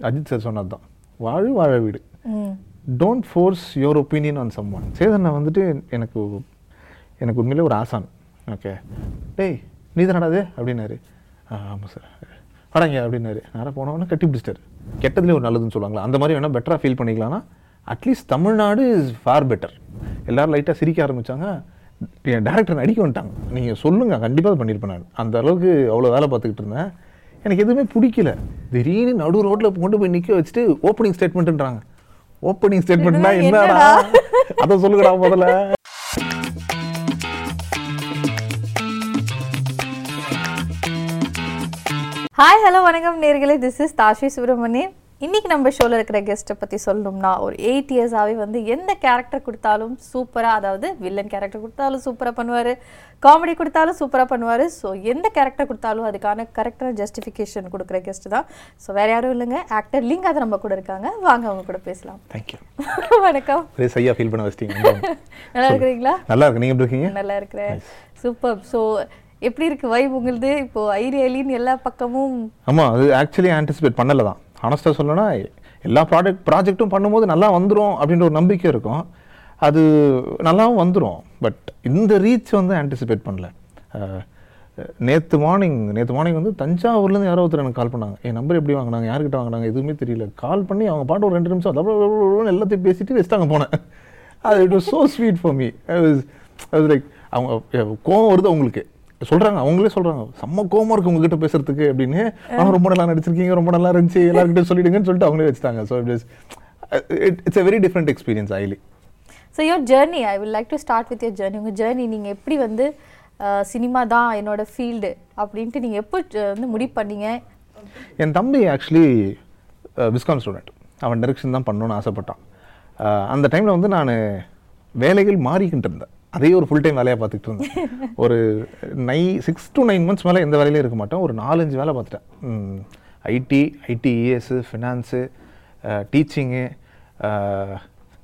Ajith sir சொன்னது தான். வாழு வாழ வீடு. Don't force your opinion on someone சேதனை வந்துட்டு எனக்கு எனக்கு உண்மையிலே ஒரு ஆசான். ஓகே டேய் நீ தானடாது அப்படின்னாரு. "ஆ, ஆமாம் சார். வராங்க அப்படின்னாரு. நேராக போனவொன்னே கட்டி பிடிச்சிட்டாரு. கெட்டதுலேயே ஒரு நல்லதுன்னு சொல்லுவாங்களா? அந்த மாதிரி வேணால் பெட்டராக ஃபீல் பண்ணிக்கலாம்னா at least Tamil Nadu is far better எல்லாரும் லைட்டாக சிரிக்க ஆரம்பிச்சாங்க. என் டேரக்டர் நடிக்க வந்துட்டாங்க. நீங்கள் சொல்லுங்கள் கண்டிப்பாக பண்ணியிருப்பேன் நான். அந்த அளவுக்கு அவ்வளோ வேலை பார்த்துக்கிட்டு இருந்தேன். எனக்கு எதுவுமே பிடிக்கல. திடீர்னு நடு ரோட்டில் கொண்டு போய் நிற்க வச்சுட்டு ஓப்பனிங் ஸ்டேட்மெண்ட்ன்றாங்க ஓப்பனிங் ஸ்டேட்மெண்ட்னா என்னடா? என்னடா? அதை சொல்லுங்கடா முதல்ல. ஹாய் ஹலோ வணக்கம் நேர்களே. திஸ் இஸ் தாஷி சுப்ரமணியன் இன்னைக்கு நம்ம ஷோல இருக்கிற கெஸ்ட்டை பத்தி சொல்லணும்னா ஒரு எயிட் இயர்ஸாவே வந்து எந்த கேரக்டர் கொடுத்தாலும் சூப்பரா அதாவது வில்லன் கேரக்டர் கொடுத்தாலும் சூப்பரா பண்ணுவாரு காமெடி கொடுத்தாலும் சூப்பரா பண்ணுவாரு. ஸோ எந்த கேரக்டர் கொடுத்தாலும் அதுக்கான கரெக்டான ஜஸ்டிஃபிகேஷன் கொடுக்குற கெஸ்ட் தான். ஸோ வேற யாரும் இல்லைங்க. ஆக்டர் லிங்க் அதை நம்ம கூட இருக்காங்க. வாங்க அவங்க கூட பேசலாம். தேங்க்யூ வணக்கம். ஒரே சையா ஃபீல் பண்ண வச்சிட்டீங்க. நல்லா இருக்கிறீங்களா? நல்லா இருக்கு. நீங்கள் எப்படி இருக்கீங்க? நல்லா இருக்கிறேன். சூப்பர் ஸோ எப்படி இருக்கு வைப் உங்களுது? இப்போ ஐரியலின்னு எல்லா பக்கமும் ஆமாம் அது ஆக்சுவலி ஆன்டிசிபேட் பண்ணல தான். ஆனஸ்டாக சொல்லணும்னா எல்லா ப்ராடக்ட் ப்ராஜெக்ட்டும் பண்ணும்போது நல்லா வந்துடும் அப்படின்ற ஒரு நம்பிக்கை இருக்கும். அது நல்லாவும் வந்துடும் பட் இந்த ரீச் வந்து ஆன்டிசிபேட் பண்ணல. நேற்று மார்னிங் நேற்று மார்னிங் வந்து தஞ்சாவூர்லேருந்து யாரோ ஒருத்தர் எனக்கு கால் பண்ணாங்க. என் நம்பர் எப்படி வாங்கினாங்க யார்கிட்ட வாங்கினாங்க எதுவுமே தெரியல. கால் பண்ணி அவங்க பாட்டு ஒரு ரெண்டு நிமிஷம் அதாவது எல்லாத்தையும் பேசிட்டு வச்சுட்டாங்க போனேன் அது it was so sweet for me அது லைக் அவங்க கோவம் வருது அவங்களுக்கு சொல்றாங்க அவங்களே சொல்றாங்க செம்ம கோவமா இருக்கு உங்ககிட்ட பேசுறதுக்கு அப்படின்னு. ஆனால் ரொம்ப நல்லா நடிச்சிருக்கீங்க ரொம்ப நல்லா இருந்துச்சு எல்லாருக்கிட்ட சொல்லிடுங்கன்னு சொல்லிட்டு அவங்களே வச்சுட்டாங்க. So it it's a very different experience ஐலி so your journey I will like to start with your journey உங்கள் ஜேர்னி நீங்கள் எப்படி வந்து சினிமா தான் என்னோட ஃபீல்டு அப்படின்ட்டு நீங்கள் எப்போ வந்து முடிவு பண்ணீங்க? என் தம்பி ஆக்சுவலி விஸ்காம் ஸ்டூடெண்ட் அவன் டைரக்ஷன் தான் பண்ணணும்னு ஆசைப்பட்டான். அந்த டைமில் வந்து நான் வேலைகள் மாறிக்கிட்டு இருந்தேன். அதே ஒரு ஃபுல் டைம் வேலையாக பார்த்துக்கிட்டு இருந்தேன். ஒரு நை சிக்ஸ் டு நைன் மந்த்ஸ் மேலே எந்த வேலையிலும் இருக்க மாட்டேன். ஒரு நாலஞ்சு வேலை பார்த்துட்டேன். IT ITES finance teaching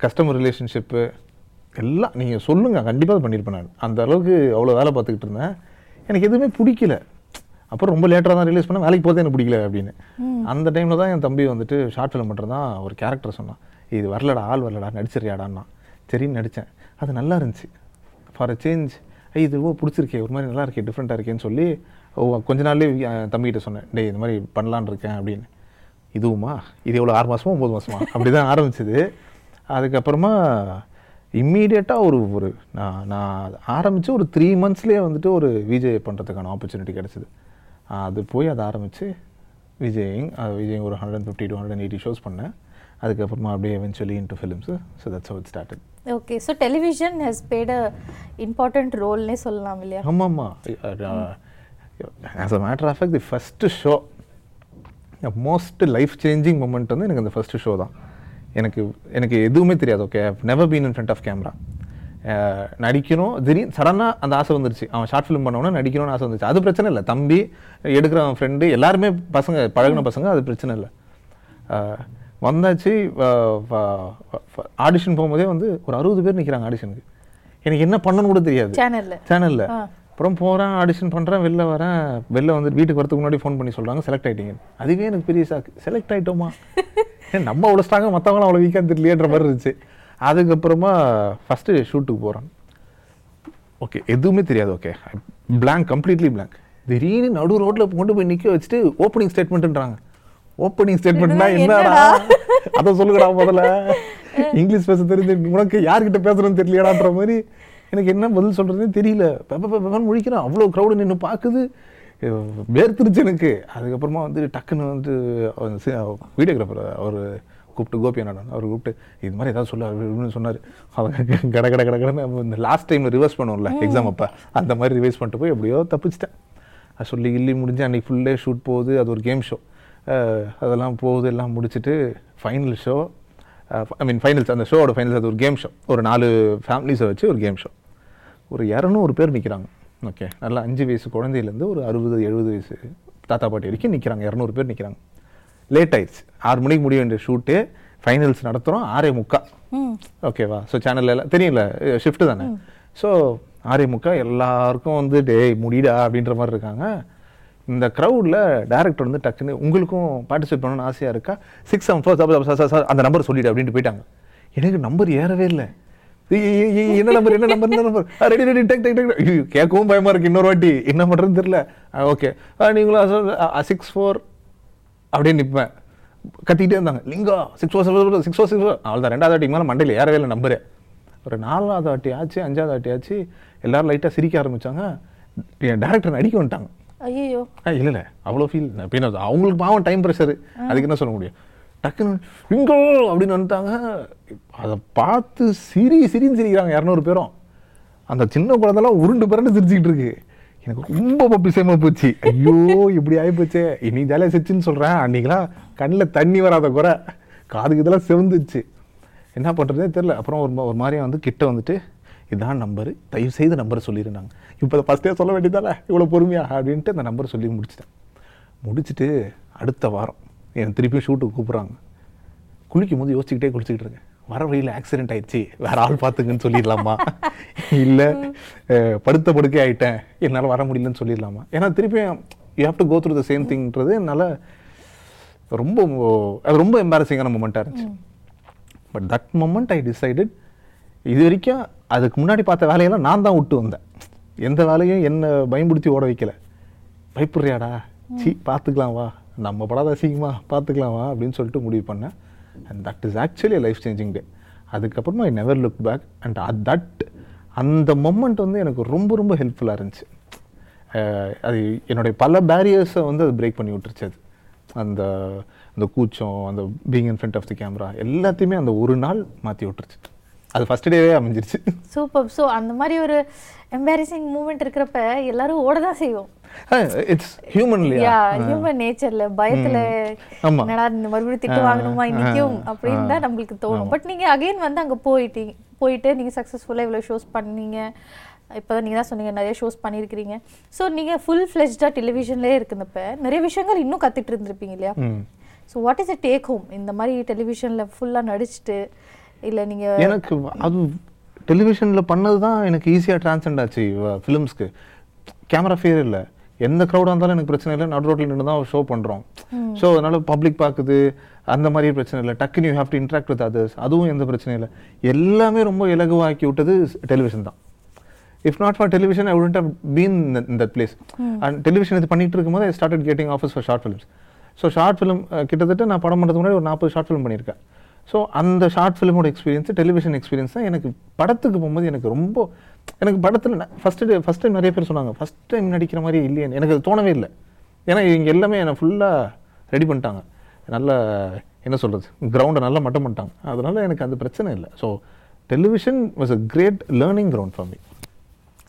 customer relationship எல்லாம் நீங்கள் சொல்லுங்கள் கண்டிப்பாக பண்ணியிருப்பேன் நான். அந்த அளவுக்கு அவ்வளோ வேலை பார்த்துக்கிட்டு இருந்தேன். எனக்கு எதுவுமே பிடிக்கல. அப்புறம் ரொம்ப லேட்டாக தான் ரிலீஸ் பண்ண வேலைக்கு போகிறது எனக்கு பிடிக்கல அப்படின்னு. அந்த டைமில் தான் என் தம்பி வந்துட்டு ஷார்ட் ஃபிலிம் மட்டும் தான் ஒரு கேரக்டர் சொன்னான். இது வரலடா ஆள் வரலடா நடிச்சிருயாடான்னா சரின்னு நடித்தேன் அது நல்லா இருந்துச்சு. ஃபார் அ சேஞ்ச் ஐ இது ஓ பிடிச்சிருக்கே. ஒரு மாதிரி நல்லா இருக்கே டிஃப்ரெண்ட்டாக இருக்கேன்னு சொல்லி ஓ கொஞ்ச நாள்லேயே என் சொன்னேன். டேய் இந்த மாதிரி பண்ணலான்னு இருக்கேன் அப்படின்னு. இதுவுமா? இது எவ்வளோ ஆறு மாதமா ஒம்பது மாதமா அப்படி தான் ஆரம்பிச்சது. அதுக்கப்புறமா இம்மீடியட்டாக ஒரு ஒரு நான் நான் ஆரம்பித்து ஒரு த்ரீ மந்த்ஸ்லேயே வந்துட்டு ஒரு விஜய் பண்ணுறதுக்கான ஆப்பர்ச்சுனிட்டி கிடச்சிது. அது போய் அதை ஆரம்பித்து விஜயிங் விஜய் ஒரு hundred fifty two hundred eighty shows பண்ணேன். அதுக்கப்புறமா அப்படியே eventually into films so that's how it started. Okay so television has played a important ரோல்னே சொல்லலாம் இல்லையா? ஆமாம்மா. As a matter of fact the first show most life changing moment வந்து எனக்கு அந்த first show தான். எனக்கு எனக்கு எதுவுமே தெரியாது okay never been in front of camera நடிக்கணும் திடீர்னு சடனாக அந்த ஆசை வந்துருச்சு. அவன் ஷார்ட் ஃபிலிம் பண்ணவொன்னே நடிக்கணும்னு ஆசை வந்துருச்சு. அது பிரச்சனை இல்லை. தம்பி எடுக்கிற அவன் ஃப்ரெண்டு எல்லாருமே பசங்க பழகுன பசங்க அது பிரச்சனை இல்லை. வந்தாச்சு ஆடிஷன் போகும்போதே வந்து ஒரு அறுபது பேர் நிற்கிறாங்க ஆடிஷனுக்கு எனக்கு என்ன பண்ணணும்னு கூட தெரியாது. சேனல்ல சேனல்ல. அப்புறம் போகிறேன் ஆடிஷன் பண்ணுறேன் வெளில வரேன். வெளில வந்து வீட்டுக்கு வரதுக்கு முன்னாடி ஃபோன் பண்ணி சொல்கிறாங்க செலக்ட் ஆயிட்டீங்க. அதுவே எனக்கு பெரிய ஷாக் செலக்ட் ஆயிட்டோமா? ஏன் நம்ம அவ்வளோ ஸ்ட்ராங்காக மற்றவங்களும் அவ்வளோ வீக்காக தெரியலையன்ற மாதிரி இருந்துச்சு. அதுக்கப்புறமா ஃபஸ்ட்டு ஷூட்டுக்கு போகிறேன் ஓகே எதுவுமே தெரியாது ஓகே blank கம்ப்ளீட்லி blank. திடீர்னு நடு ரோட்டில் கொண்டு போய் நிற்க வச்சுட்டு ஓப்பனிங் ஸ்டேட்மெண்ட்ன்றாங்க ஓப்பனிங் ஸ்டேட்மெண்ட்னா? என்னடா? அதை சொல்லுங்கடா முதல்ல. இங்கிலீஷ் பேச தெரிஞ்சு உனக்கு யார்கிட்ட பேசுறதுன்னு தெரியலையாடான்ற மாதிரி எனக்கு என்ன பதில் சொல்றதுனே தெரியல. பெப்ப பெப்பன்னு முழிக்கிறேன். அவ்வளோ க்ரௌடு நின்று பார்க்குது வேர்த்துருச்சு எனக்கு. அதுக்கப்புறமா வந்து டக்குன்னு வந்து வீடியோகிராஃபர் அவர் கூப்பிட்டு கோபி அண்ணன் அவர் கூப்பிட்டு இது மாதிரி ஏதாவது சொல்ல அப்படின்னு சொன்னார். அவங்க கட கட கட கடன்னு இந்த லாஸ்ட் டைமில் ரிவர்ஸ் பண்ணுவோம்ல எக்ஸாம் அப்போ. அந்த மாதிரி ரிவைஸ் பண்ணிட்டு போய் எப்படியோ தப்பிச்சிட்டேன். அது சொல்லி கில்லி முடிஞ்சு அன்றைக்கி ஃபுல்லே ஷூட் போகுது. அது ஒரு கேம் ஷோ அதெல்லாம் போகுது எல்லாம் முடிச்சுட்டு final show I mean finals அந்த ஷோவோட ஃபைனல்ஸ் அது ஒரு கேம் ஷோ ஒரு நாலு ஃபேமிலிஸை வச்சு ஒரு கேம் ஷோ ஒரு இரநூறு பேர் நிற்கிறாங்க ஓகே நல்லா அஞ்சு வயசு குழந்தையிலேருந்து ஒரு அறுபது எழுபது வயசு தாத்தா பாட்டி வரைக்கும் நிற்கிறாங்க இரநூறு பேர் நிற்கிறாங்க லேட் ஆயிடுச்சு. ஆறு மணிக்கு முடிய வேண்டிய ஷூட்டு ஃபைனல்ஸ் நடத்துகிறோம் ஆறே முக்கா. ஓகேவா ஸோ சேனல்ல எல்லாம் தெரியல ஷிஃப்ட் தானே? ஸோ ஆறே முக்கா எல்லாருக்கும் வந்து டேய் முடிடா அப்படின்ற மாதிரி இருக்காங்க. இந்த க்ரௌடில் டேரக்டர் வந்து டக்குன்னு உங்களுக்கும் பார்ட்டிசிபேட் பண்ணணும்னு ஆசையாக இருக்கா? Six seven four sir sir அந்த நம்பர் சொல்லிடு அப்படின்ட்டு போயிட்டாங்க. எனக்கு நம்பர் ஏறவே இல்லை. என்ன நம்பர் என்ன நம்பர் என்ன நம்பர் ரெடி ரெடி டெக் டெக் டெக் கேட்கவும் பயமாக இருக்கு இன்னொரு வாட்டி. என்ன பண்ணுறதுன்னு தெரில ஓகே நீங்களும் சிக்ஸ் ஃபோர் அப்படின்னு நிற்பேன் கத்திக்கிட்டே இருந்தாங்க. Lingaa six four six six four six four அவ்வளோதான் ரெண்டாவது வாட்டிக்கு மேலே மண்டையில் ஏறவே இல்லை நம்பரு ஒரு நாலாவது வாட்டி ஆச்சு அஞ்சாவது வாட்டி ஆச்சு எல்லோரும் லைட்டாக சிரிக்க ஆரம்பித்தாங்க என் டேரக்டர் அடிக்க வந்துட்டாங்க. ஐயோ ஆ இல்லை இல்லை. அவ்வளோ ஃபீல் பின்ன அவங்களுக்கு பாவம் டைம் ப்ரெஷர் அதுக்கு என்ன சொல்ல முடியும்? டக்குன்னு இங்கோ அப்படின்னு வந்துட்டாங்க. அதை பார்த்து சிரி சிரின்னு சிரிக்கிறாங்க இரநூறு பேரும். அந்த சின்ன குழந்தைலாம் உருண்டு பிறண்டு சிரிச்சுக்கிட்டு இருக்கு. எனக்கு ரொம்ப பப்பிசேமா போச்சு. ஐயோ இப்படி ஆகிப்போச்சே இன்னைக்கு ஜாலியாக சிரிச்சுன்னு சொல்கிறேன் அன்றைக்கெலாம் கண்ணில் தண்ணி வராத குறை. காதுக்கு இதெல்லாம் செவந்துச்சு. என்ன பண்ணுறதே தெரில அப்புறம் ஒரு மா- ஒரு மாதிரியாக வந்து கிட்ட வந்துட்டு இதான் நம்பரு. தயவு செய்து நம்பரை சொல்லியிருந்தாங்க இப்போ ஃபஸ்ட்டே சொல்ல வேண்டியதானே? இவ்வளோ பொறுமையா? அப்படின்ட்டு அந்த நம்பர் சொல்லி முடிச்சிட்டேன். முடிச்சுட்டு அடுத்த வாரம் எனக்கு திருப்பியும் ஷூட்டுக்கு கூப்பிட்றாங்க. குளிக்கும் போது யோசிச்சுக்கிட்டே குளிச்சுக்கிட்டு இருக்கேன் வர வழியில் ஆக்சிடென்ட் ஆயிடுச்சு. வேற ஆள் பார்த்துங்கன்னு சொல்லிடலாமா? இல்லை படுத்த படுக்கை ஆயிட்டேன். என்னால் வர முடியலன்னு சொல்லிடலாமா? ஏன்னா திருப்பியும் you have to go through the same திங்ன்றது என்னால் ரொம்ப அது ரொம்ப எம்பாரசிங்கான மூமெண்ட்டாக இருந்துச்சு. But that moment I decided இது வரைக்கும் அதுக்கு முன்னாடி பார்த்த வேலையெல்லாம் நான் தான் விட்டு வந்தேன். எந்த வேலையும் என்னை பயன்படுத்தி ஓட வைக்கல. பயப்படுறியாடா? சி பார்த்துக்கலாம் வா. நம்ம படாத அசிங்கமா பார்த்துக்கலாம் வா அப்படின்னு சொல்லிட்டு முடிவு பண்ணேன். And that is actually life changing day அதுக்கப்புறமா I never look back and that அந்த மொமெண்ட் வந்து எனக்கு ரொம்ப ரொம்ப ஹெல்ப்ஃபுல்லாக இருந்துச்சு. அது என்னுடைய பல பேரியர்ஸை வந்து அது பிரேக் பண்ணி விட்டுருச்சு அது. அந்த அந்த கூச்சம் அந்த being in front of the camera எல்லாத்தையுமே அந்த ஒரு நாள் மாற்றி விட்டுருச்சு. அது ஃபஸ்ட் டேவே அமைஞ்சிருச்சு. சூப்பர் ஸோ அந்த மாதிரி ஒரு எம்பாரசிங் மூமெண்ட் இருக்கிறப்ப எல்லாரும் ஓட தான் செய்வோம். இட்ஸ் ஹியூமன் யா இல்லையா? ஹியூமன் நேச்சர்ல பயத்துல. என்னடா இந்த மறுபடியும் திட்டு வாங்கணுமா இன்னைக்கும் அப்படின்னு தான் நம்மளுக்கு தோணும். பட் நீங்க அகைன் வந்து அங்க போயிட்டீங்க போயிட்டு நீங்க சக்ஸஸ்ஃபுல்லாக இவ்வளோ ஷோஸ் பண்ணீங்க. இப்போ நீங்க தான் சொன்னீங்க நிறைய ஷோஸ் பண்ணியிருக்கிறீங்க. ஸோ நீங்க ஃபுல் ஃப்ளெஷ்டாக டெலிவிஷன்லேயே இருக்கிறப்ப நிறைய விஷயங்கள் இன்னும் கத்துட்டு இருந்திருப்பீங்க இல்லையா. So what is a take home இந்த மாதிரி டெலிவிஷன்ல ஃபுல்லா நடிச்சுட்டு இல்ல நீங்க எனக்கு அது டெலிவிஷனில் பண்ணது தான் எனக்கு ஈஸியாக டிரான்சென்ட் ஆச்சு ஃபிலிம்ஸ்க்கு கேமரா ஃபேர் இல்லை. எந்த க்ரௌடாக இருந்தாலும் எனக்கு பிரச்சனை இல்லை. நடு ரோட்டில் நின்று தான் ஷோ பண்ணுறோம் ஸோ அதனால பப்ளிக் பார்க்குது அந்த மாதிரி பிரச்சனை இல்லை. டக்குன்னு you have to interact with others அதுவும் எந்த பிரச்சனையும் இல்லை. எல்லாமே ரொம்ப இலகுவாக்கி விட்டது டெலிவிஷன் தான். If not for television I wouldn't have been in that place and television இது பண்ணிட்டு இருக்கும்போது I started getting offers for short films so short film கிட்டத்தட்ட நான் படம் பண்ணுறதுக்கு முன்னாடி ஒரு நாற்பது ஷார்ட் ஃபிலிம் பண்ணியிருக்கேன். ஸோ அந்த ஷார்ட் ஃபிலிமோட எக்ஸ்பீரியன்ஸ் டெலிவிஷன் எக்ஸ்பீரியன்ஸ் தான் எனக்கு படத்துக்கு போகும்போது எனக்கு ரொம்ப எனக்கு படத்தில் ஃபஸ்ட்டு ஃபஸ்ட் டைம் நிறைய பேர் சொன்னாங்க ஃபஸ்ட் டைம் நடிக்கிற மாதிரி இல்லையே. எனக்கு அது தோணவே இல்லை. ஏன்னா இவங்க எல்லாமே என்னை ஃபுல்லாக ரெடி பண்ணிட்டாங்க. நல்ல என்ன சொல்கிறது கிரவுண்டை நல்லா மட்டம் பண்ணிட்டாங்க. அதனால எனக்கு அந்த பிரச்சனை இல்லை. So television was a great learning ground for me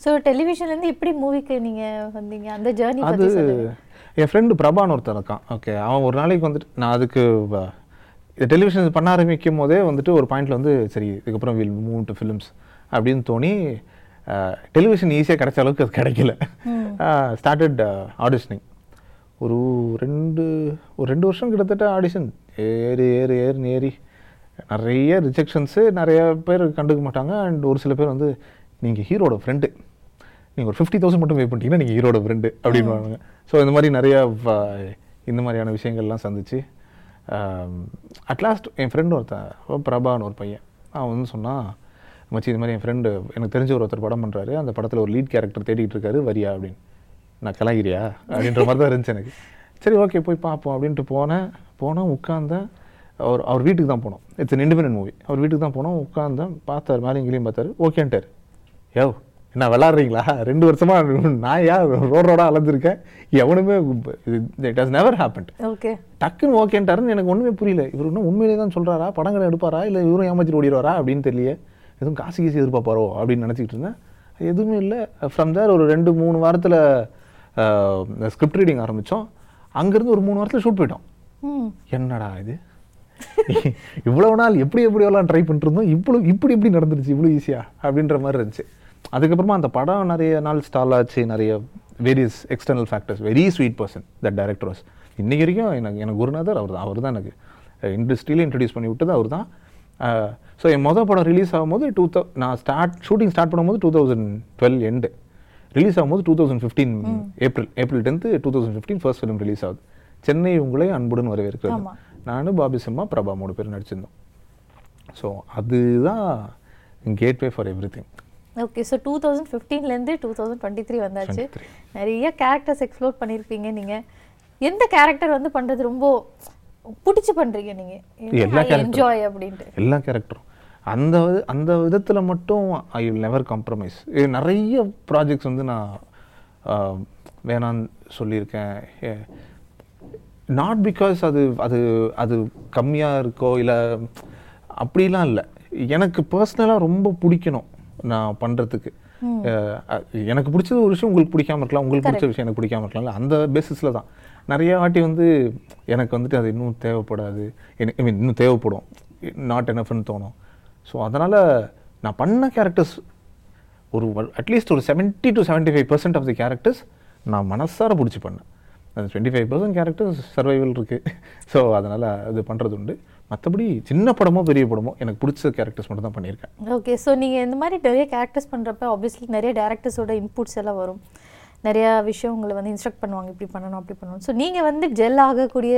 so டெலிவிஷன்லேருந்து எப்படி மூவிக்கு நீங்க வந்தீங்க? அந்த ஜேர்னி அது என் ஃப்ரெண்டு பிரபான்னு ஒருத்தன் இருக்கான். ஓகே அவன் ஒரு நாளைக்கு வந்துட்டு நான் அதுக்கு இது டெலிவிஷன் பண்ண ஆரம்பிக்கும் போதே வந்துட்டு ஒரு பாயிண்ட்ல வந்து சரி இதுக்கப்புறம் வில் மூவ் டு ஃபிலிம்ஸ் அப்படின்னு தோணி டெலிவிஷன் ஈஸியாக கிடைச்ச அளவுக்கு அது கிடைக்கல. ஸ்டார்டட் ஆடிஷனிங் ஒரு ரெண்டு ஒரு ரெண்டு வருஷம் கிட்டத்தட்ட ஆடிஷன் ஏறி ஏறி ஏறி ஏறி. நிறைய ரிஜெக்ஷன்ஸு நிறைய பேர் கண்டுக்க மாட்டாங்க. அண்ட் ஒரு சில பேர் வந்து நீங்கள் ஹீரோட ஃப்ரெண்டு நீங்கள் ஒரு ஃபிஃப்டி தௌசண்ட் மட்டும் பே பண்ணிட்டீங்கன்னா நீங்கள் ஹீரோட ஃப்ரெண்டு அப்படின்வாங்க ஸோ இந்த மாதிரி நிறைய இந்த மாதிரியான விஷயங்கள்லாம் சந்திச்சு. அட்லாஸ்ட் என் ஃப்ரெண்டு ஒருத்தன் பிரபான்னு ஒரு பையன். அவன் வந்து சொன்னான் மச்சி இது மாதிரி என் ஃப்ரெண்டு எனக்கு தெரிஞ்ச ஒரு ஒருத்தர் படம் பண்ணுறாரு அந்த படத்தில் ஒரு லீட் கேரக்டர் தேடிட்டு இருக்காரு வரியா அப்படின்னு. நான் கலாகிரியா அப்படின்ற மாதிரி தான் இருந்துச்சு எனக்கு. சரி ஓகே போய் பார்ப்போம் அப்படின்ட்டு போனேன். போனேன் உட்காந்தேன் அவர் அவர் வீட்டுக்கு தான் போனோம். இட்ஸ் an இண்டிபெண்டன்ட் மூவி அவர் வீட்டுக்கு தான் போனோம் உட்காந்தேன் பார்த்தார் மேலே இங்கேயும் பார்த்தாரு. ஓகேன்ட்டார் யோ என்ன விளாட்றீங்களா? ரெண்டு வருஷமா நான் ஏன் ரோட் ரோடாக அலைஞ்சிருக்கேன் எவனுமே it has never happened okay டக்குன்னு ஓகேன்ட்டாருன்னு எனக்கு ஒன்றுமே புரியல. இவர் இன்னும் உண்மையிலே தான் சொல்கிறாரா படங்களை எடுப்பாரா? இல்லை இவரும் ஏமாத்திட்டு ஓடிடுவாரா? அப்படின்னு தெரியல. எதுவும் காசு கீசு எதிர்பார்ப்பாரோ? அப்படின்னு நினச்சிக்கிட்டு இருந்தேன். எதுவுமே இல்லை. ஃப்ரம் தேர் ஒரு ரெண்டு மூணு வாரத்தில் ஸ்கிரிப்ட் ரீடிங் ஆரம்பித்தோம் அங்கேருந்து ஒரு மூணு வாரத்தில் ஷூட் போயிட்டோம். என்னடா இது? இவ்வளவு நாள் எப்படி எப்படியெல்லாம் ட்ரை பண்ணிட்டு இருந்தோம்? இவ்வளோ இப்படி இப்படி நடந்துருச்சு? இவ்வளோ ஈஸியா அப்படின்ற மாதிரி இருந்துச்சு. அதுக்கப்புறமா அந்த படம் நிறைய நாள் ஸ்டால் ஆச்சு நிறைய various external factors very sweet person that director was இன்னைக்கு வரைக்கும் எனக்கு எனக்கு குருநாதர் அவர் தான் அவர் தான் எனக்கு இண்டஸ்ட்ரியில இன்ட்ரடியூஸ் பண்ணி விட்டது அவர் தான் ஸோ என் மொதல் படம் ரிலீஸ் ஆகும்போது டூ தௌ நான் ஸ்டார்ட் ஷூட்டிங் ஸ்டார்ட் பண்ணும்போது two thousand twelve end release ஆகும்போது two thousand fifteen April April tenth two thousand fifteen first film release ஆகுது. சென்னை உங்களை அன்புடன் வரவேற்கிறது. நானும் பாபி சிம்மா பிரபா மூணு பேர் நடிச்சிருந்தோம். ஸோ அதுதான் gateway for everything okay so two thousand ஃபிஃப்டீன்லேருந்து two thousand twenty three வந்தாச்சு. 23. நிறைய கேரக்டர்ஸ் எக்ஸ்ப்ளோர் பண்ணியிருப்பீங்க நீங்கள் எந்த கேரக்டர் வந்து பண்ணுறது ரொம்ப பிடிச்சி பண்ணுறீங்க எல்லா நீங்கள் character. என்ஜாய் அப்படின்ட்டு. எல்லா கேரக்டரும் அந்த அந்த விதத்தில் மட்டும் ஐ வில் நெவர் காம்ப்ரமைஸ் நிறைய ப்ராஜெக்ட்ஸ் வந்து நான் வேணான்னு சொல்லியிருக்கேன். நாட் பிகாஸ் அது அது அது கம்மியாக இருக்கோ இல்லை அப்படிலாம் இல்லை. எனக்கு பர்சனலாக ரொம்ப பிடிக்கணும். நான் பண்ணுறதுக்கு எனக்கு பிடிச்சது ஒரு விஷயம் உங்களுக்கு பிடிக்காம இருக்கலாம். உங்களுக்கு பிடிச்ச விஷயம் எனக்கு பிடிக்காம இருக்கலாம்ல அந்த பேசிஸில் தான். நிறைய வாட்டி வந்து எனக்கு வந்துட்டு அது இன்னும் தேவைப்படாது. எனக்கு ஐ மீன் இன்னும் தேவைப்படும். நாட் எனஃப்னு தோணும். ஸோ அதனால் நான் பண்ண கேரக்டர்ஸ் ஒரு அட்லீஸ்ட் ஒரு 70 to 75% five percent of the characters நான் மனசார பிடிச்சி பண்ணேன். அந்த twenty five percent characters survival இருக்குது ஸோ அதனால் அது பண்ணுறது உண்டு மற்றபடி சின்ன படமோ பெரிய படமோ எனக்கு பிடிச்ச கேரக்டர்ஸ் மட்டும் தான் பண்ணியிருக்கேன். ஓகே ஸோ நீங்கள் இந்த மாதிரி நிறைய கேரக்டர்ஸ் பண்ணுறப்ப ஆப்வியஸ்லி நிறைய டேரக்டர்ஸோட இன்புட்ஸ் எல்லாம் வரும். நிறைய விஷயம் உங்களை வந்து இன்ஸ்ட்ரக்ட் பண்ணுவாங்க இப்படி பண்ணணும் அப்படி பண்ணணும். ஸோ நீங்கள் வந்து ஜெல் ஆகக்கூடிய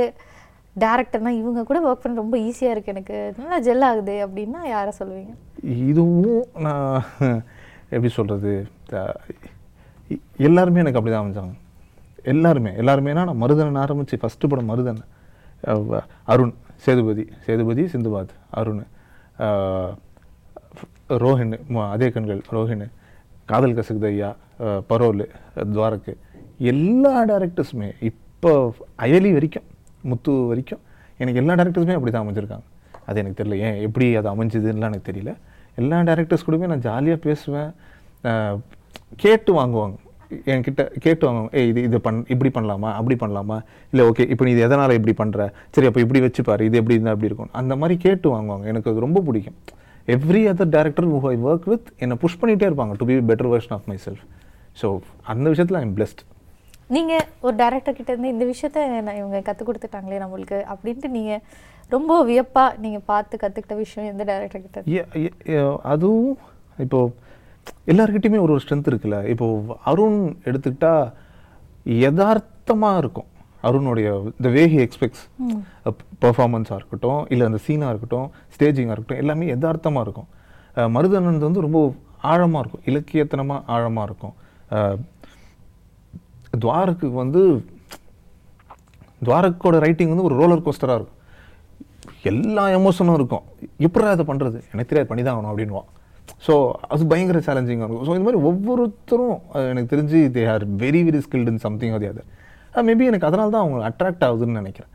டேரக்டர்னா இவங்க கூட ஒர்க் பண்ண ரொம்ப ஈஸியாக இருக்குது எனக்கு. நல்லா ஜெல் ஆகுது அப்படின்னா யாரை சொல்லுவீங்க? இதுவும் நான் எப்படி சொல்கிறது எல்லாருமே எனக்கு அப்படி தான் அமைஞ்சாங்க. எல்லாருமே எல்லாருமேனா நான் மருதன் ஆரம்பித்து ஃபஸ்ட்டு படம் மருதன் அருண். சேதுபதி சேதுபதி சிந்துபாத் அருண் ரோஹின் அதே கண்கள் ரோஹின் காதல் கசகுது ஐயா பரோல் துவாரக்கு எல்லா டேரக்டர்ஸுமே இப்போ அயலி வரைக்கும் முத்து வரைக்கும் எனக்கு எல்லா டேரக்டர்ஸுமே அப்படி தான் அமைஞ்சிருக்காங்க. அது எனக்கு தெரியல. ஏன் எப்படி அது அமைஞ்சதுன்னெலாம் எனக்கு தெரியல. எல்லா டேரக்டர்ஸ் கூடயுமே நான் ஜாலியாக பேசுவேன். கேட்டு வாங்குவாங்க. என்கிட்ட கேட்டு வாங்குவாங்க ஏய் இது இது பண் இப்படி பண்ணலாமா? அப்படி பண்ணலாமா? இல்லை ஓகே இப்போ நீ இது எதனால் இப்படி பண்ணுற சரி அப்போ இப்படி வச்சு பாரு இது எப்படி இருந்தால் அப்படி இருக்கும். அந்த மாதிரி கேட்டு வாங்குவாங்க. எனக்கு அது ரொம்ப பிடிக்கும். Every other director who I work with என்னை புஷ் பண்ணிகிட்டே இருப்பாங்க to be better version of myself so அந்த விஷயத்தில் ஐம் பிளெஸ்ட் நீங்கள் ஒரு டேரக்டர் கிட்ட இருந்து இந்த விஷயத்த நான் இவங்க கற்றுக் கொடுத்துட்டாங்களே நம்மளுக்கு அப்படின்ட்டு நீங்கள் ரொம்ப வியப்பாக நீங்கள் பார்த்து கற்றுக்கிட்ட விஷயம் எந்த டேரக்டர் கிட்ட அதுவும் இப்போ எல்லாருக்கிட்டையுமே ஒரு ஒரு ஸ்ட்ரென்த் இருக்குல்ல. இப்போ அருண் எடுத்துக்கிட்டா யதார்த்தமாக இருக்கும். அருணுடைய த வே ஹி எக்ஸ்பெக்ட்ஸ் பெர்ஃபார்மன்ஸாக இருக்கட்டும் இல்லை அந்த சீனாக இருக்கட்டும் ஸ்டேஜிங்காக இருக்கட்டும் எல்லாமே யதார்த்தமாக இருக்கும். மருதனன் வந்து ரொம்ப ஆழமாக இருக்கும். இலக்கியத்தனமாக ஆழமாக இருக்கும். துவாரக்கு வந்து துவாரக்கோட ரைட்டிங் வந்து ஒரு ரோலர் கோஸ்டராக இருக்கும். எல்லா எமோஷனும் இருக்கும். எப்படா அதை பண்ணுறது எனக்கு தெரியாது பண்ணி தான் ஆகணும் அப்படின்வான் ஸோ அது பயங்கர சேலஞ்சிங்காக இருக்கும். ஸோ இந்த மாதிரி ஒவ்வொருத்தரும் எனக்கு தெரிஞ்சு they are very very skilled in something அது அது மேபி எனக்கு அதனால தான் அவங்க அட்ராக்ட் ஆகுதுன்னு நினைக்கிறேன்.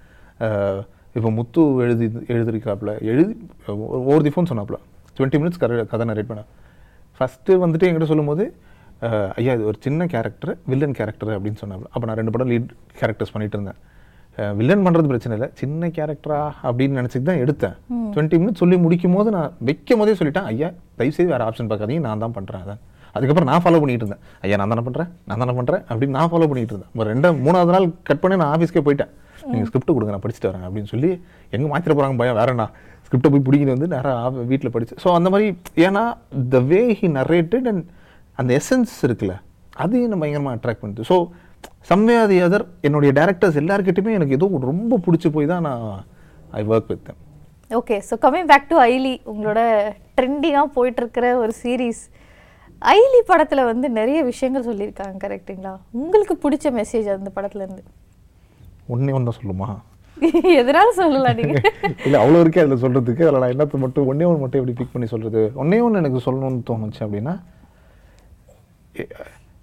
இப்போ முத்து எழுதி எழுதிருக்காப்புல எழுதி ஓவர் தி ஃபோன் சொன்னாப்புல. டுவெண்ட்டி மினிட்ஸ் கதை கதை நரேட் பண்ணேன் ஃபஸ்ட்டு வந்துட்டு என்கிட்ட சொல்லும்போது ஐயா இது ஒரு சின்ன கேரக்டர் வில்லன் கேரக்டர் அப்படின்னு சொன்னாப்புல. அப்போ நான் ரெண்டு படம் லீட் கேரக்டர்ஸ் பண்ணிட்டு இருந்தேன். வில்லன் பண்ணுறது பிரச்சனை இல்லை. சின்ன கேரக்டரா அப்படின்னு நினச்சிட்டு தான் எடுத்தேன். டுவெண்ட்டி மினிட்ஸ் சொல்லி முடிக்கும் போது நான் வைக்கும் போதே சொல்லிட்டேன் ஐயா தயவுசெய்து வேறு ஆப்ஷன் பார்க்காதீங்க நான் தான் பண்ணுறேன் அதான் அதுக்கப்புறம் நான் ஃபாலோ பண்ணிட்டு இருந்தேன். ஐயா நான் தானே பண்ணுறேன் நான் தானே பண்ணுறேன் அப்படின்னு நான் ஃபாலோ பண்ணிட்டு இருந்தேன். ஒரு ரெண்டு மூணாவது நாள் கட் பண்ணி நான் ஆஃபீஸ்க்கே போயிட்டேன். நீங்கள் ஸ்கிரிப்ட் கொடுங்க நான் படிச்சுட்டு வரேன் அப்படின்னு சொல்லி எங்கே மாற்றிட போகிறாங்க பயம் வேறண்ணா ஸ்கிரிப்டை போய் பிடிக்கிட்டு வந்து நேராக வீட்டில் படிச்சு. ஸோ அந்த மாதிரி ஏன்னா the way he narrated and அந்த எசன்ஸ் இருக்குல்ல அது என்ன பயங்கரமாக அட்ராக்ட் பண்ணுது ஸோ சம்வே அது அதர் என்னுடைய டேரக்டர்ஸ் எல்லாருக்கிட்டையுமே எனக்கு ஏதோ ரொம்ப பிடிச்சி போய் தான் நான் I work with them. Okay so coming back to ஐலி உங்களோட ட்ரெண்டிங்காக போயிட்டு இருக்கிற ஒரு சீரீஸ் ஐலி படத்தில் வந்து நிறைய விஷயங்கள் சொல்லியிருக்காங்க கரெக்ட்டுங்களா உங்களுக்கு பிடிச்ச மெசேஜ் அந்த படத்துல இருந்து? ஒன்றே ஒன்று சொல்லுமா? எதனால சொல்லலாம் நீங்க? இல்லை அவ்வளோ இருக்கே அதில் சொல்கிறதுக்கு அதில் நான் என்னத்தை மட்டும் ஒன்றே ஒன்று மட்டும் எப்படி பிக் பண்ணி சொல்கிறது ஒன்றே ஒன்று எனக்கு சொல்லணும்னு தோணுச்சு அப்படின்னா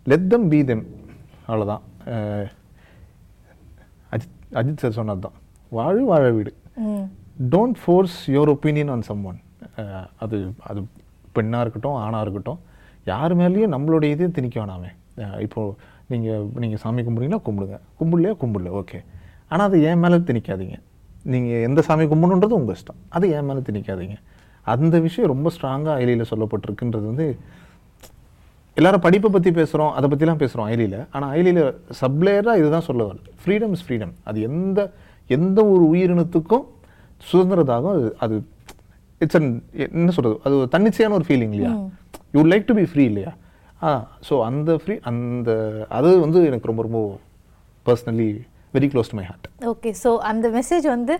லெட் தம் பி தெம் அவ்வளோதான் அஜித் அஜித் சார் சொன்னது தான். வாழு வாழ வீடு. Don't force your opinion on someone அது அது பெண்ணாக இருக்கட்டும் ஆணாக இருக்கட்டும் யார் மேலேயும் நம்மளுடைய இதே திணிக்க வேணாமே. அஹ் இப்போ நீங்கள் நீங்கள் சாமி கும்பிடுறீங்கன்னா கும்பிடுங்க. கும்பிடலையா கும்பிடல. ஓகே. ஆனால் அது என் மேலே திணிக்காதீங்க. நீங்கள் எந்த சாமி கும்பிடணுன்றது உங்கள் இஷ்டம். அது என் மேலே திணிக்காதீங்க. அந்த விஷயம் ரொம்ப ஸ்ட்ராங்காக ஐலியில் சொல்லப்பட்டிருக்குன்றது வந்து எல்லாரும் படிப்பை பற்றி பேசுகிறோம் அதை பற்றிலாம் பேசுகிறோம் ஐலியில் ஆனால் ஐலியில் சப்ளேயராக இதுதான் சொல்ல வருது ஃப்ரீடம் இஸ் ஃப்ரீடம் அது எந்த எந்த ஒரு உயிரினத்துக்கும் சுதந்திர தாகம் அது அது இட்ஸ் அன் என்ன சொல்கிறது அது ஒரு தன்னிச்சையான ஒரு ஃபீலிங் இல்லையா? You like to be free இல்லையா? ஆ ஸோ அந்த ஃப்ரீ அந்த அது வந்து எனக்கு ரொம்ப ரொம்ப personally very close to my heart okay so அந்த மெசேஜ் வந்து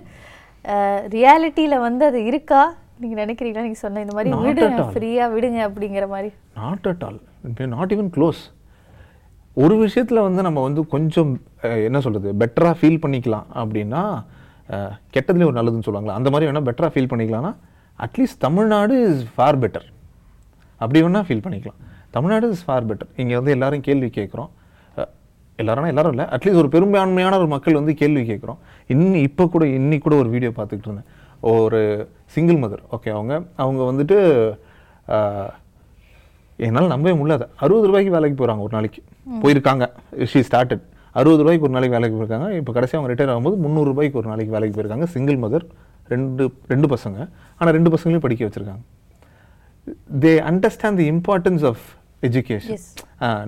ரியாலிட்டியில் வந்து அது இருக்கா? நீங்க நினைக்கிறீங்களா? நீங்க சொன்ன இந்த மாதிரி விடுங்க all. ஃப்ரீயா விடுங்க அப்படிங்கிற மாதிரி. Not at all not even close ஒரு விஷயத்தில் வந்து நம்ம வந்து கொஞ்சம் என்ன சொல்கிறது பெட்டராக ஃபீல் பண்ணிக்கலாம் அப்படின்னா கெட்டதுலேயே ஒரு நல்லதுன்னு சொல்லுவாங்களா அந்த மாதிரி வேணால் பெட்டராக ஃபீல் பண்ணிக்கலாம்னா at least Tamil Nadu is far better அப்படி வேணால் ஃபீல் பண்ணிக்கலாம். தமிழ்நாடு இஸ் ஃபார் பெட்டர் இங்கே வந்து எல்லோரும் கேள்வி கேட்குறோம். எல்லாரும் எல்லாரும் இல்லை அட்லீஸ்ட் ஒரு பெரும்பான்மையான ஒரு மக்கள் வந்து கேள்வி கேட்குறோம். இன்னும் இப்போ கூட இன்னி கூட ஒரு வீடியோ பார்த்துக்கிட்டு இருந்தேன். ஒரு சிங்கிள் மதர் ஓகே அவங்க அவங்க வந்துட்டு என்னால் நம்பவே முடியல. அறுபது ரூபாய்க்கு வேலைக்கு போகிறாங்க ஒரு நாளைக்கு. போயிருக்காங்க. ஷீ ஸ்டார்டட் அறுபது ரூபாய்க்கு ஒரு நாளைக்கு வேலைக்கு போயிருக்காங்க. இப்போ கடைசி அவங்க ரிட்டையர் ஆகும்போது முந்நூறு ரூபாய்க்கு ஒரு நாளைக்கு வேலைக்கு போயிருக்காங்க. சிங்கிள் மதர் ரெண்டு ரெண்டு பசங்க. ஆனால் ரெண்டு பசங்களையும் படிக்க வச்சிருக்காங்க. They understand the importance of education.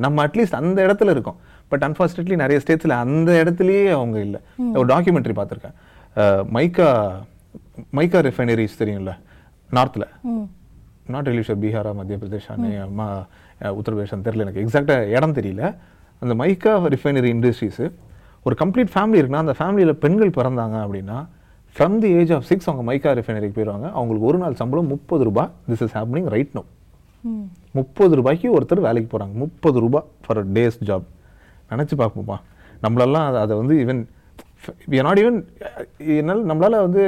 நம்ம அட்லீஸ்ட் அந்த இடத்துல இருக்கோம். பட் அன்ஃபார்ச்சுனேட்லி நிறைய ஸ்டேட்ஸில் அந்த இடத்துலயே அவங்க இல்லை. ஒரு டாக்குமெண்ட்ரி பார்த்துருக்கேன். மைக்கா மைக்கா ரிஃபைனரிஸ் தெரியும்ல? நார்த்தில் நாட் ரிலி ஷூர் பீகாரா மத்திய பிரதேஷ் மா உத்தரப்பிரதேசம் தெரியல எனக்கு. எக்ஸாக்டாக இடம் தெரியல. அந்த மைக்கா ரிஃபைனரி இண்டஸ்ட்ரீஸு ஒரு கம்ப்ளீட் ஃபேமிலி இருக்குன்னா அந்த ஃபேமிலியில் பெண்கள் பிறந்தாங்க அப்படின்னா from the age of six அவங்க மைக்கா ரிஃபைனரிக்கு போயிடுவாங்க அவங்களுக்கு ஒரு நாள் சம்பளம் முப்பது ரூபாய். This is happening right no முப்பது ரூபாய்க்கு ஒருத்தர் வேலைக்கு போகிறாங்க முப்பது ரூபாய் ஃபார் அ டேஸ் ஜாப் நினச்சி பார்ப்போமா நம்மளெல்லாம் அதை அதை வந்து ஈவன் நாட் ஈவன் என்னால் நம்மளால் வந்து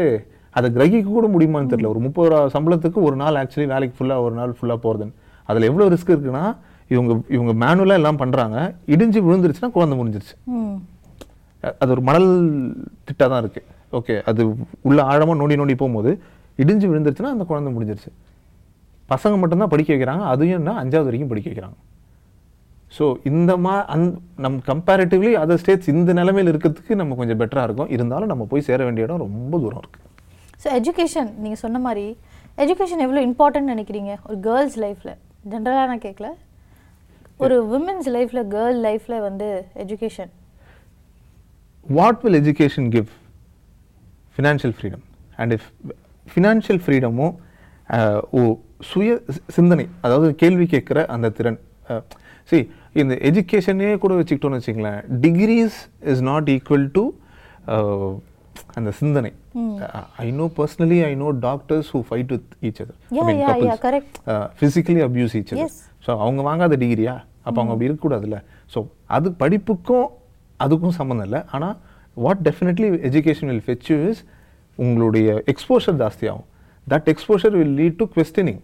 அதை கிரகிக்க கூட முடியுமான்னு தெரியல. ஒரு முப்பது ரூபா சம்பளத்துக்கு ஒரு நாள் ஆக்சுவலி வேலைக்கு ஃபுல்லாக ஒரு நாள் ஃபுல்லாக போகிறதுன்னு அதில் எவ்வளோ ரிஸ்க் இருக்குன்னா இவங்க இவங்க மேனுவலாக எல்லாம் பண்ணுறாங்க இடிஞ்சு விழுந்துருச்சுன்னா குழந்தை முடிஞ்சிருச்சு அது ஒரு மணல் திட்டாக தான் இருக்குது ஓகே அது உள்ள ஆழமாக நோண்டி நோண்டி போகும்போது இடிஞ்சு விழுந்துருச்சுன்னா அந்த குழந்தை முடிஞ்சிருச்சு பசங்க மட்டும்தான் படிக்க வைக்கிறாங்க அதையும் என்ன அஞ்சாவது வரைக்கும் படிக்க வைக்கிறாங்க. ஸோ இந்த மா அந் நம் கம்பேரிட்டிவ்லி அதர் ஸ்டேட்ஸ் இந்த நிலைமையில் இருக்கிறதுக்கு நம்ம கொஞ்சம் பெட்டராக இருக்கும். இருந்தாலும் நம்ம போய் சேர வேண்டிய இடம் ரொம்ப தூரம் இருக்குது ஸோ எஜுகேஷன் நீங்கள் சொன்ன மாதிரி எஜுகேஷன் எவ்வளோ இம்பார்ட்டன்ட் நினைக்கிறீங்க? ஒரு கேர்ள்ஸ் லைஃப்பில் ஜென்ரலாக நான் கேட்கல ஒரு விமென்ஸ் லைஃப்பில் கேர்ள் லைஃப்பில் வந்து education what will education give financial freedom and if financial ஃப்ரீடமும் ஓ சுய சிந்தனை அதாவது கேள்வி கேட்குற அந்த திறன். சி இந்த எஜுகேஷனே கூட வச்சுக்கிட்டோம்னு வச்சுங்களேன் degrees is not equal to அந்த சிந்தனை. I know personally I know doctors who fight with each other. Physically abuse each other. So அவங்க வாங்காத டிகிரியா அப்போ அவங்க அப்படி இருக்கக்கூடாதுல்ல? ஸோ அது படிப்புக்கும் அதுக்கும் சம்மந்தம் இல்லை. ஆனால் what definitely education will fetch is உங்களுடைய exposure ஜாஸ்தியாகும். That exposure will lead to questioning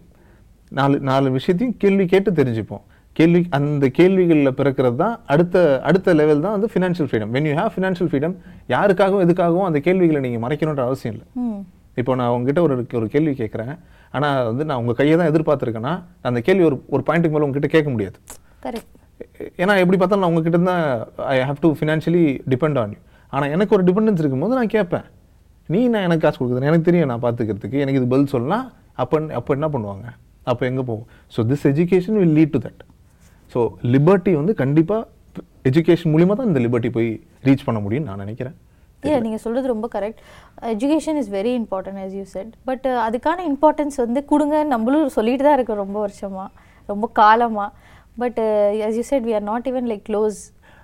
நாலு நாலு விஷயத்தையும் கேள்வி கேட்டு தெரிஞ்சுப்போம். கேள்வி அந்த கேள்விகளில் பிறக்கிறது தான் அடுத்த அடுத்த லெவல் தான் வந்து financial freedom when you have financial freedom யாருக்காகவும் எதுக்காகவும் அந்த கேள்விகளை நீங்கள் மறைக்கணுன்ற அவசியம் இல்லை. இப்போ நான் உங்ககிட்ட ஒரு ஒரு கேள்வி கேட்குறேன். ஆனால் வந்து நான் உங்கள் கையை தான் எதிர்பார்த்துருக்கேன்னா அந்த கேள்வி ஒரு ஒரு பாயிண்ட்டுக்கு மேலே உங்ககிட்ட கேட்க முடியாது. ஏன்னா எப்படி பார்த்தாலும் நான் உங்ககிட்ட தான் I have to financially depend on you ஆனால் எனக்கு ஒரு டிபெண்டன்ஸ் இருக்கும்போது நான் கேட்பேன். நீ நான் எனக்கு காசு கொடுக்குறேன் எனக்கு தெரியும் நான் பார்த்துக்கிறதுக்கு. எனக்கு இது பதில் சொல்லலாம். அப்போ அப்போ என்ன பண்ணுவாங்க? அப்போ எங்கே போகும் so this education will lead to that so liberty வந்து கண்டிப்பாக எஜுகேஷன் மூலிமா தான் இந்த லிபர்ட்டி போய் ரீச் பண்ண முடியும்னு நான் நினைக்கிறேன். இல்லை நீங்கள் சொல்கிறது ரொம்ப correct education is very important as you said but அதுக்கான இம்பார்ட்டன்ஸ் வந்து கொடுங்க. நம்மளும் சொல்லிட்டு தான் இருக்கோம் ரொம்ப வருஷமாக ரொம்ப காலமாக but as you said we are not even like close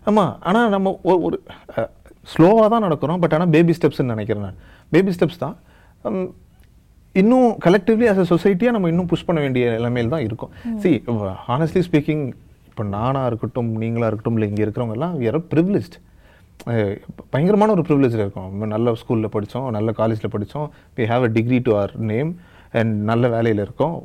ஆமாம் ஆனால் நம்ம ஒரு ஸ்லோவாக தான் நடக்கிறோம். பட் ஆனால் பேபி ஸ்டெப்ஸ்ன்னு நினைக்கிறேன் நான். பேபி ஸ்டெப்ஸ் தான். இன்னும் கலெக்டிவ்லி as a சொசைட்டியாக நம்ம இன்னும் புஷ் பண்ண வேண்டிய நிலைமையில் தான் இருக்கும். சி ஹானஸ்ட்லி ஸ்பீக்கிங் இப்போ நானாக இருக்கட்டும் நீங்களாக இருக்கட்டும் இல்லை இங்கே இருக்கிறவங்க எல்லாம் we are privileged. அஹ் பயங்கரமான ஒரு ப்ரிவிலேஜில் இருக்கோம். நல்ல ஸ்கூலில் படித்தோம் நல்ல காலேஜில் படித்தோம். We have a degree to our name and நல்ல வேலையில் இருக்கோம்.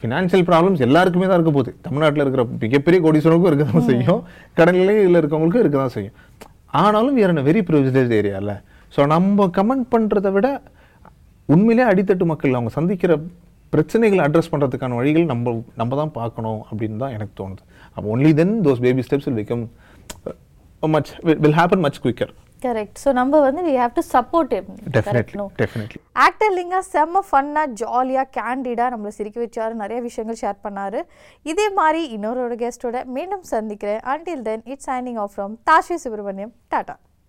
ஃபினான்ஷியல் ப்ராப்ளம்ஸ் எல்லாருக்குமே தான் இருக்க போகுது. தமிழ்நாட்டில் இருக்கிற மிகப்பெரிய கோடீஸ்வரருக்கும் இருக்க தான் செய்யும். கடன் நிலையில் இருக்கவங்களுக்கும் இருக்க தான் செய்யும். ஆனாலும் in a வெரி ப்ரிவிலேஜ் ஏரியாவில் ஸோ நம்ம கமெண்ட் பண்ணுறதை விட உண்மையிலே அடித்தட்டு மக்கள் அவங்க சந்திக்கிற பிரச்சனைகளை அட்ரஸ் பண்ணுறதுக்கான வழிகள் நம்ம நம்ம தான் பார்க்கணும் அப்படின்னு தான் எனக்கு தோணுது. அப்போ only then those baby steps will become much will happen much quicker correct so நம்ம வந்து we have to support him. Definitely definitely actor Linga செம்ம ஃபன்னாக ஜாலியாக கேண்டிடாக நம்மளை சிரிக்க வச்சாரு. நிறைய விஷயங்கள் ஷேர் பண்ணாரு. இதே மாதிரி இன்னொரு கெஸ்ட்டோட மீண்டும் சந்திக்கிறேன். Until then it's signing off from Tashi Subramaniam tata